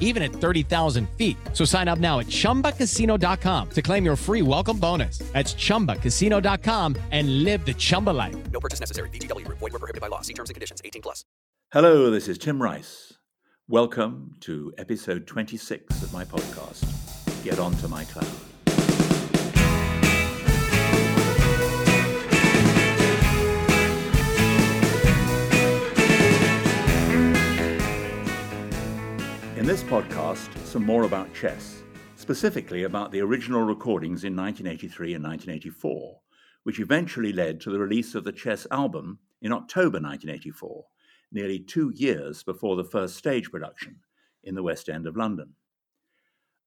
even at 30,000 feet. So sign up now at chumbacasino.com to claim your free welcome bonus. That's chumbacasino.com and live the Chumba life. No purchase necessary. VGW Group. Void were prohibited by law. See terms and conditions. 18 plus. Hello, this is Tim Rice. Welcome to episode 26 of my podcast, Get Onto My Cloud. This podcast, some more about chess, specifically about the original recordings in 1983 and 1984, which eventually led to the release of the chess album in October 1984, nearly two years before the first stage production in the West End of London.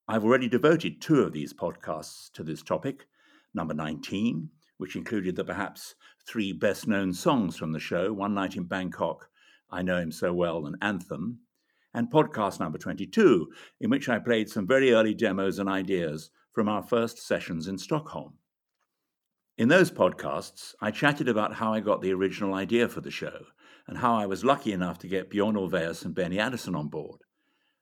I've already devoted two of these podcasts to this topic number 19, which included the perhaps three best known songs from the show One Night in Bangkok, I Know Him So Well, and Anthem, and podcast number 22, in which I played some very early demos and ideas from our first sessions in Stockholm. In those podcasts, I chatted about how I got the original idea for the show and how I was lucky enough to get Bjorn Ulvaeus and Benny Andersson on board.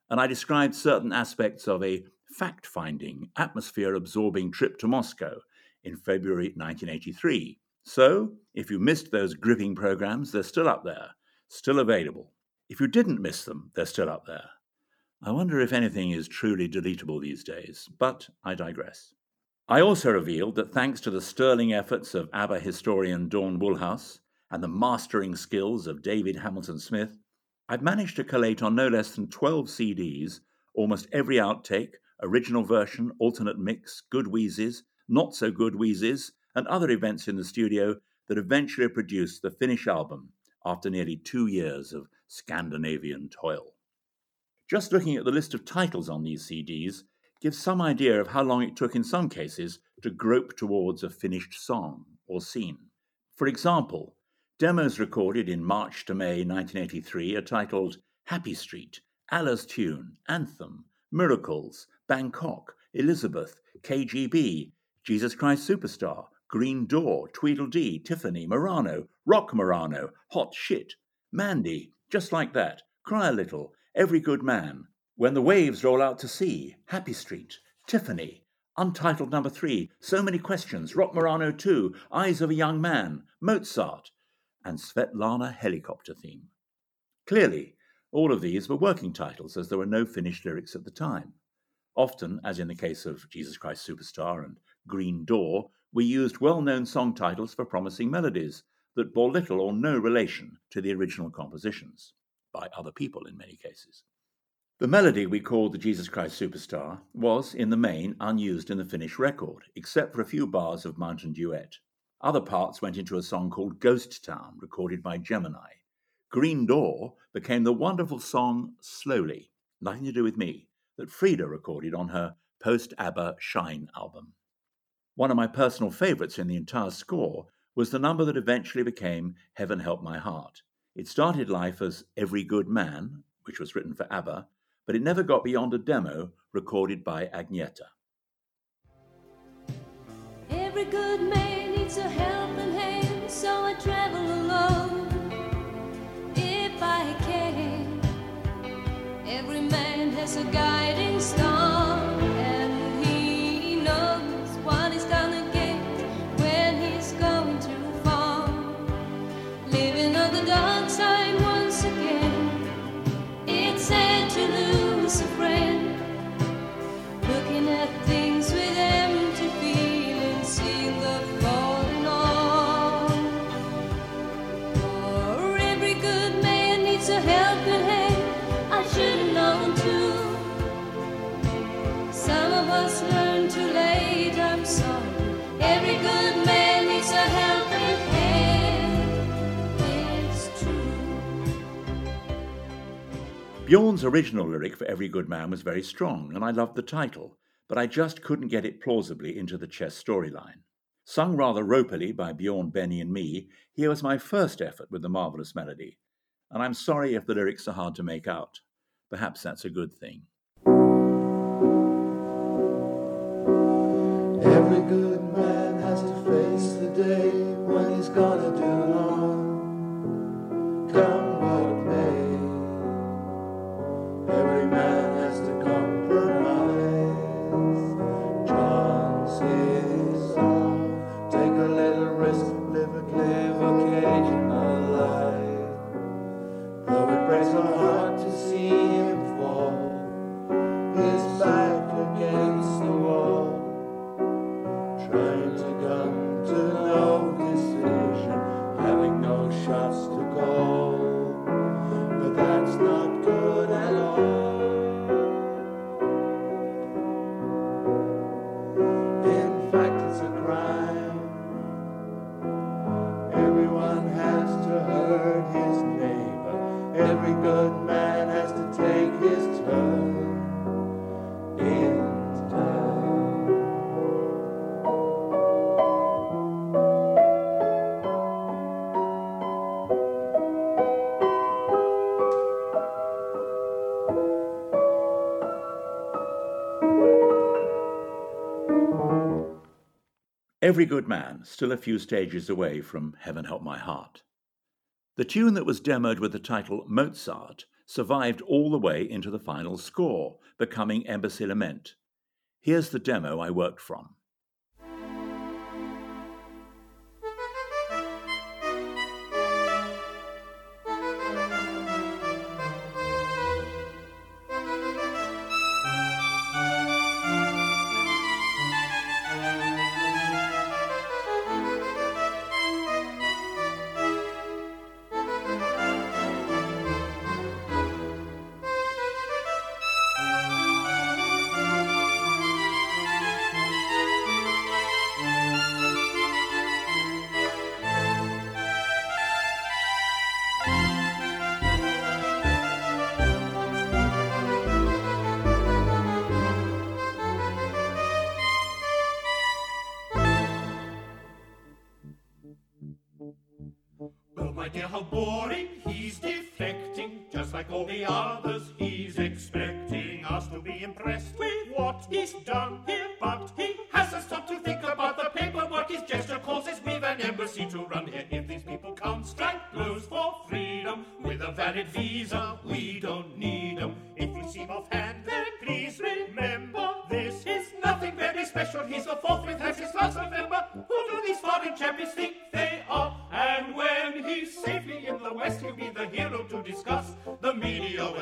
And I described certain aspects of a fact finding, atmosphere absorbing trip to Moscow in February 1983. So, if you missed those gripping programs, they're still up there, still available. If you didn't miss them, they're still up there. I wonder if anything is truly deletable these days, but I digress. I also revealed that thanks to the sterling efforts of ABBA historian Dawn Woolhouse and the mastering skills of David Hamilton Smith, I've managed to collate on no less than 12 CDs almost every outtake, original version, alternate mix, good wheezes, not so good wheezes, and other events in the studio that eventually produced the finished album after nearly two years of Scandinavian toil. Just looking at the list of titles on these CDs gives some idea of how long it took in some cases to grope towards a finished song or scene. For example, demos recorded in March to May 1983 are titled Happy Street, Allah's Tune, Anthem, Miracles, Bangkok, Elizabeth, KGB, Jesus Christ Superstar, Green Door, Tweedledee, Tiffany, Merano, Rock Merano, Hot Shit, Mandy, Just Like That, Cry a Little, Every Good Man, When the Waves Roll Out to Sea, Happy Street, Tiffany, Untitled Number Three, So Many Questions, Rock Merano 2, Eyes of a Young Man, Mozart, and Svetlana Helicopter Theme. Clearly, all of these were working titles as there were no finished lyrics at the time. Often, as in the case of Jesus Christ Superstar and Green Door, we used well known song titles for promising melodies that bore little or no relation to the original compositions, by other people in many cases. The melody we called the Jesus Christ Superstar was, in the main, unused in the finished record, except for a few bars of Mountain Duet. Other parts went into a song called Ghost Town, recorded by Gemini. Green Door became the wonderful song Slowly, nothing to do with me, that Frida recorded on her post ABBA Shine album. One of my personal favourites in the entire score was the number that eventually became Heaven Help My Heart. It started life as Every Good Man, which was written for ABBA, but it never got beyond a demo recorded by Agneta. Every good man needs a helping hand, so I travel alone if I can. Every man has a guiding star. Bjorn's original lyric for Every Good Man was very strong, and I loved the title, but I just couldn't get it plausibly into the chess storyline. Sung rather ropily by Bjorn, Benny, and me, here was my first effort with the marvellous melody, and I'm sorry if the lyrics are hard to make out. Perhaps that's a good thing. Every good man has to face the day when he's gonna do wrong. Come Every Good Man, still a few stages away from Heaven Help My Heart. The tune that was demoed with the title Mozart survived all the way into the final score, becoming Embassy Lament. Here's the demo I worked from. How boring. He's deflecting, just like all the others. He's expecting us to be impressed with what he's done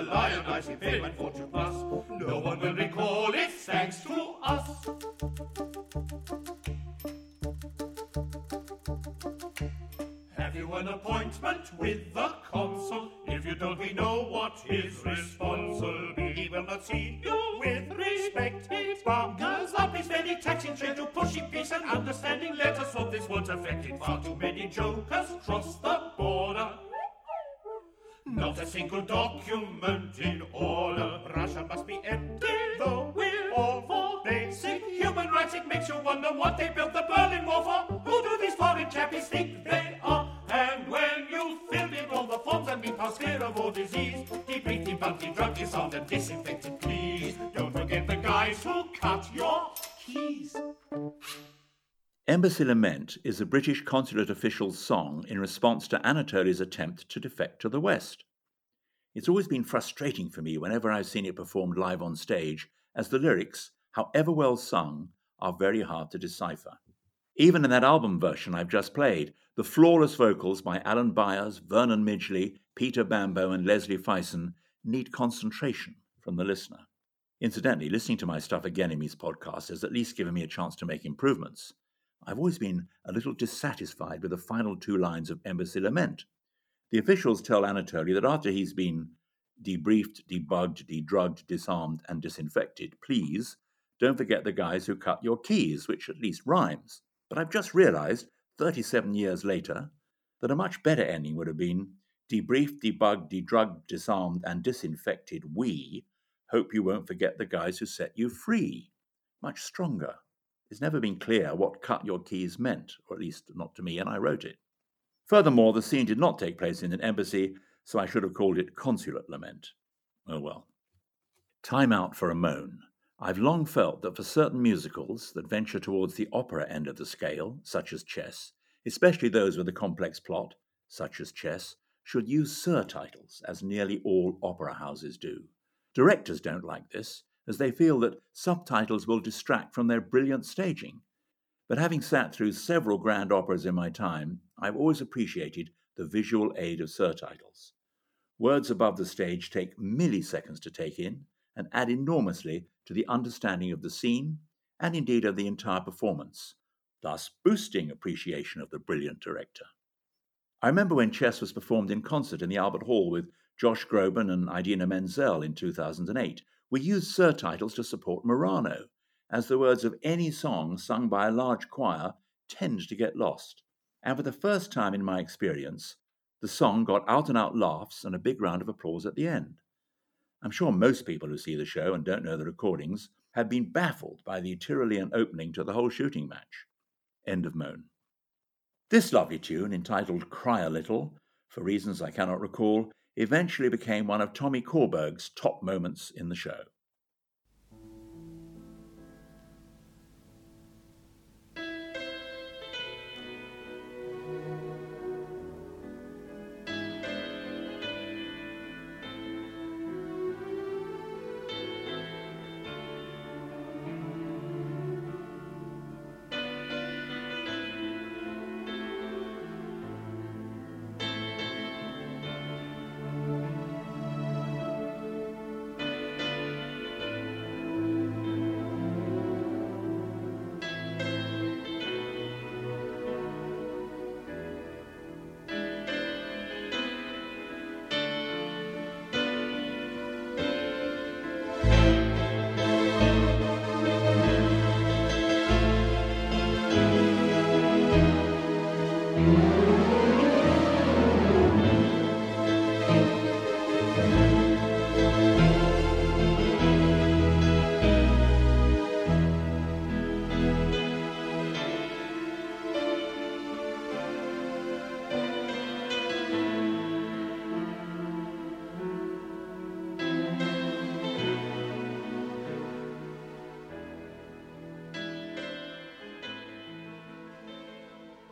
will lionize him, fame and fortune plus. No one will recall it thanks to us. Have you an appointment with the consul? If you don't, we know what his response will be. He will not see you with respect. It bunkers up his taxing trade to pushing peace and understanding. Let us hope this won't affect it. Far too many jokers cross the border. Not a single document in order. Russia must be empty, though we're all for basic human rights. It makes you wonder what they built the Berlin Wall for. Who do these foreign chappies think they are? And when you filled in all the forms and be past fear of all disease, debriefed, debunked, de-drugged, disarmed, and disinfected, please don't forget the guys who cut your keys. Embassy Lament is a British consulate official's song in response to Anatoly's attempt to defect to the West. It's always been frustrating for me whenever I've seen it performed live on stage, as the lyrics, however well sung, are very hard to decipher. Even in that album version I've just played, the flawless vocals by Alan Byers, Vernon Midgley, Peter Bambo, and Leslie Fyson need concentration from the listener. Incidentally, listening to my stuff again in these podcasts has at least given me a chance to make improvements. I've always been a little dissatisfied with the final two lines of Embassy Lament. The officials tell Anatoly that after he's been debriefed, debugged, dedrugged, disarmed, and disinfected, please don't forget the guys who cut your keys, which at least rhymes. But I've just realized, 37 years later, that a much better ending would have been debriefed, debugged, dedrugged, disarmed, and disinfected. We hope you won't forget the guys who set you free. Much stronger. It's never been clear what cut your keys meant, or at least not to me, and I wrote it. Furthermore, the scene did not take place in an embassy, so I should have called it Consulate Lament. Oh well. Time out for a moan. I've long felt that for certain musicals that venture towards the opera end of the scale, such as chess, especially those with a complex plot, such as chess, should use surtitles, as nearly all opera houses do. Directors don't like this, as they feel that subtitles will distract from their brilliant staging. But having sat through several grand operas in my time, I've always appreciated the visual aid of surtitles. Words above the stage take milliseconds to take in and add enormously to the understanding of the scene and indeed of the entire performance, thus boosting appreciation of the brilliant director. I remember when Chess was performed in concert in the Albert Hall with Josh Groban and Idina Menzel in 2008. We used surtitles to support Merano, as the words of any song sung by a large choir tend to get lost. And for the first time in my experience, the song got out and out laughs and a big round of applause at the end. I'm sure most people who see the show and don't know the recordings have been baffled by the Tyrolean opening to the whole shooting match. End of moan. This lovely tune, entitled Cry a Little, for reasons I cannot recall, eventually became one of Tommy Korberg's top moments in the show.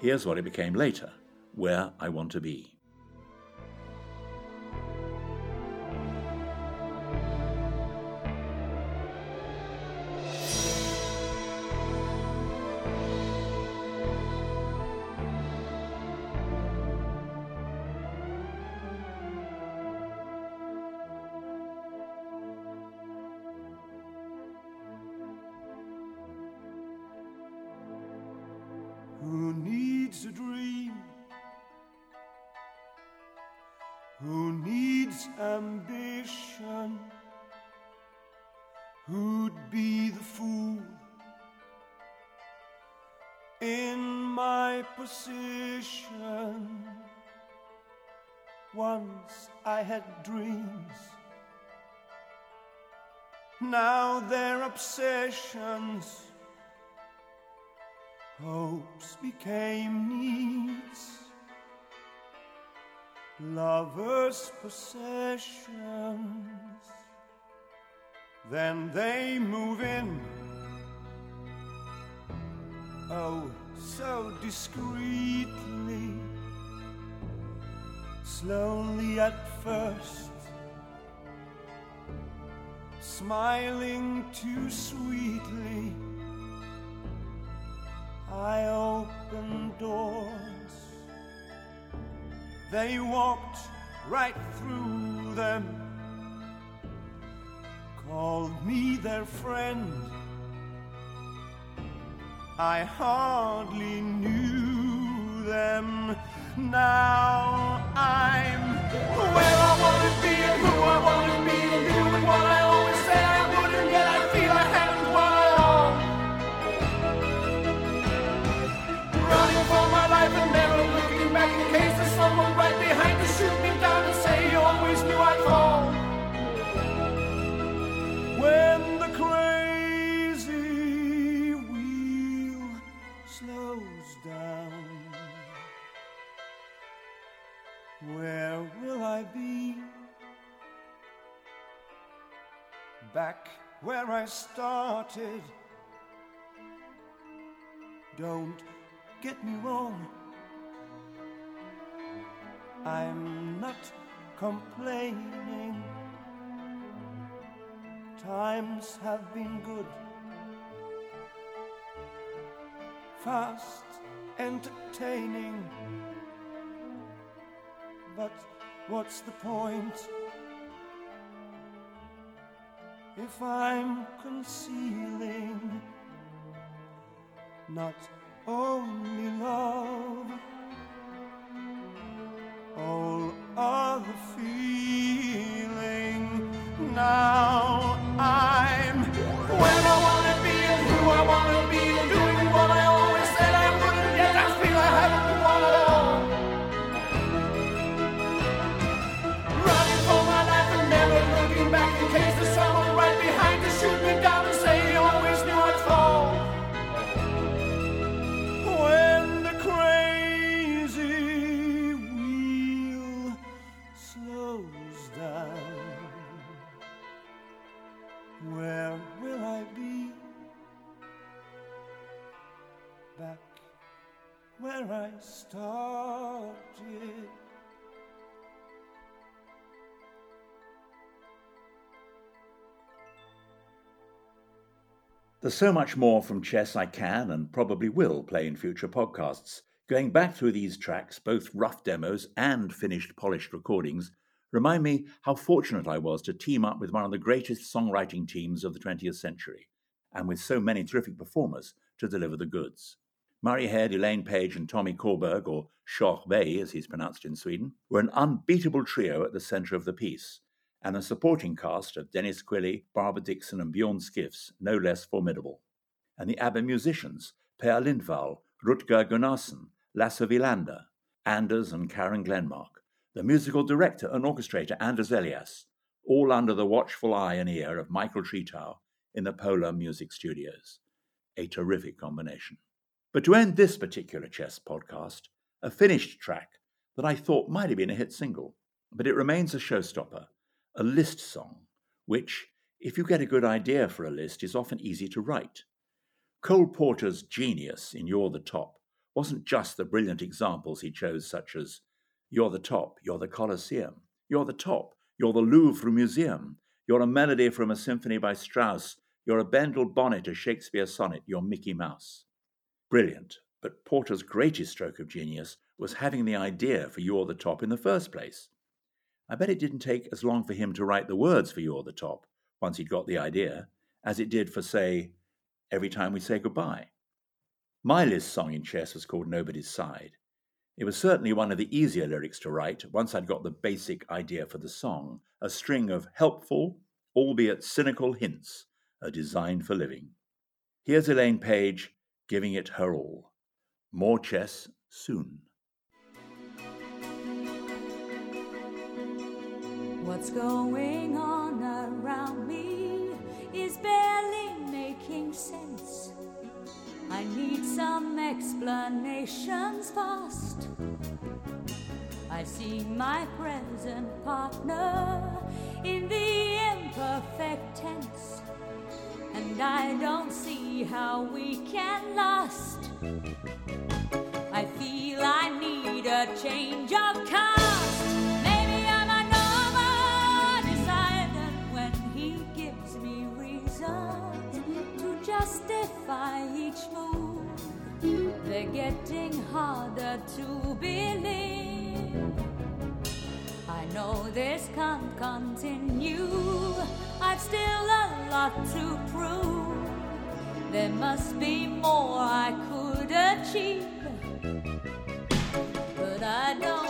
Here's what it became later Where I Want to Be. Had dreams, now they're obsessions. Hopes became needs, lovers' possessions. Then they move in, oh, so discreetly, slowly at first, smiling too sweetly. I opened doors, they walked right through them, called me their friend. I hardly knew them. Now I'm where I wanna be and who I wanna Back where I started. Don't get me wrong. I'm not complaining. Times have been good. Fast, entertaining. But what's the point if I'm concealing not only love, all other feeling? Now where will I be? Back where I started. There's so much more from chess I can and probably will play in future podcasts. Going back through these tracks, both rough demos and finished polished recordings, remind me how fortunate I was to team up with one of the greatest songwriting teams of the 20th century, and with so many terrific performers to deliver the goods. Murray Head, Elaine Paige, and Tommy Korberg, or Schorch Bay as he's pronounced in Sweden, were an unbeatable trio at the centre of the piece, and a supporting cast of Denis Quilley, Barbara Dickson, and Bjorn Skifs no less formidable. And the ABBA musicians, Per Lindvall, Rutger Gunnarsson, Lasse Wellander, Anders and Karin Glenmark, the musical director and orchestrator Anders Elias, all under the watchful eye and ear of Michael Tretow in the Polar Music Studios. A terrific combination. But to end this particular chess podcast, a finished track that I thought might have been a hit single, but it remains a showstopper, a list song, which, if you get a good idea for a list, is often easy to write. Cole Porter's genius in You're the Top wasn't just the brilliant examples he chose, such as You're the Top, You're the Colosseum, You're the Top, You're the Louvre Museum, You're a melody from a symphony by Strauss, You're a Bendel bonnet, a Shakespeare sonnet, You're Mickey Mouse. Brilliant, but Porter's greatest stroke of genius was having the idea for You're the Top in the first place. I bet it didn't take as long for him to write the words for You're the Top, once he'd got the idea, as it did for, say, Every Time We Say Goodbye. My list song in chess was called Nobody's Side. It was certainly one of the easier lyrics to write once I'd got the basic idea for the song, a string of helpful, albeit cynical hints, a design for living. Here's Elaine Paige giving it her all. More chess soon. What's going on around me is barely making sense. I need some explanations fast. I see my present partner in the imperfect tense, and I don't see how we can last. I feel I need a change of to believe. I know this can't continue. I've still a lot to prove. There must be more I could achieve. But I don't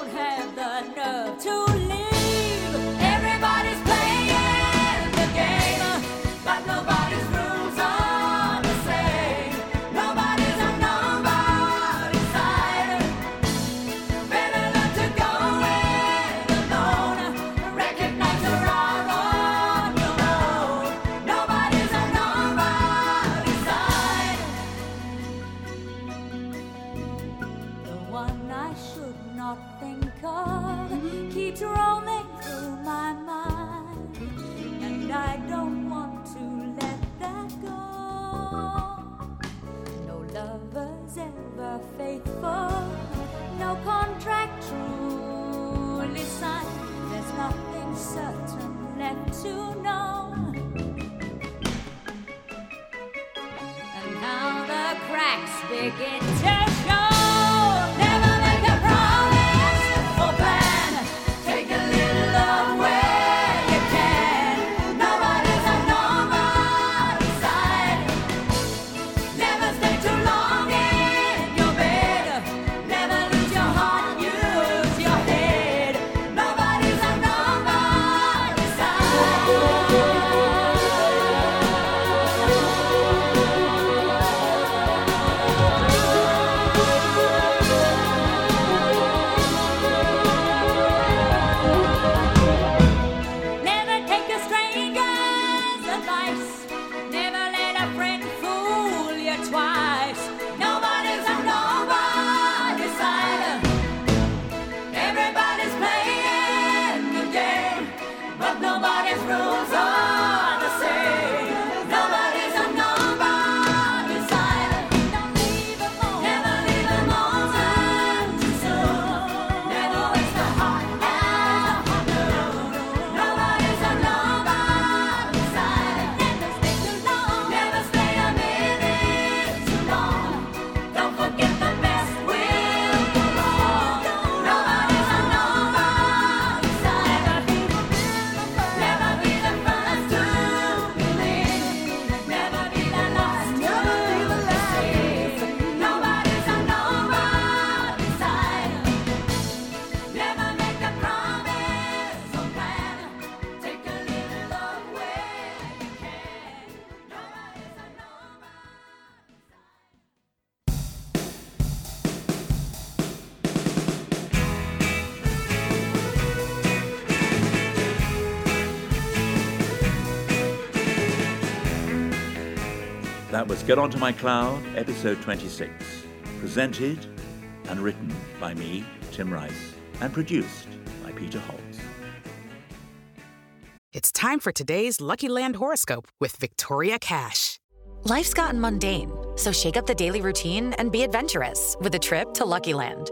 That was Get Onto My Cloud, episode 26. Presented and written by me, Tim Rice, and produced by Peter Holtz. It's time for today's Lucky Land horoscope with Victoria Cash. Life's gotten mundane, so shake up the daily routine and be adventurous with a trip to Lucky Land.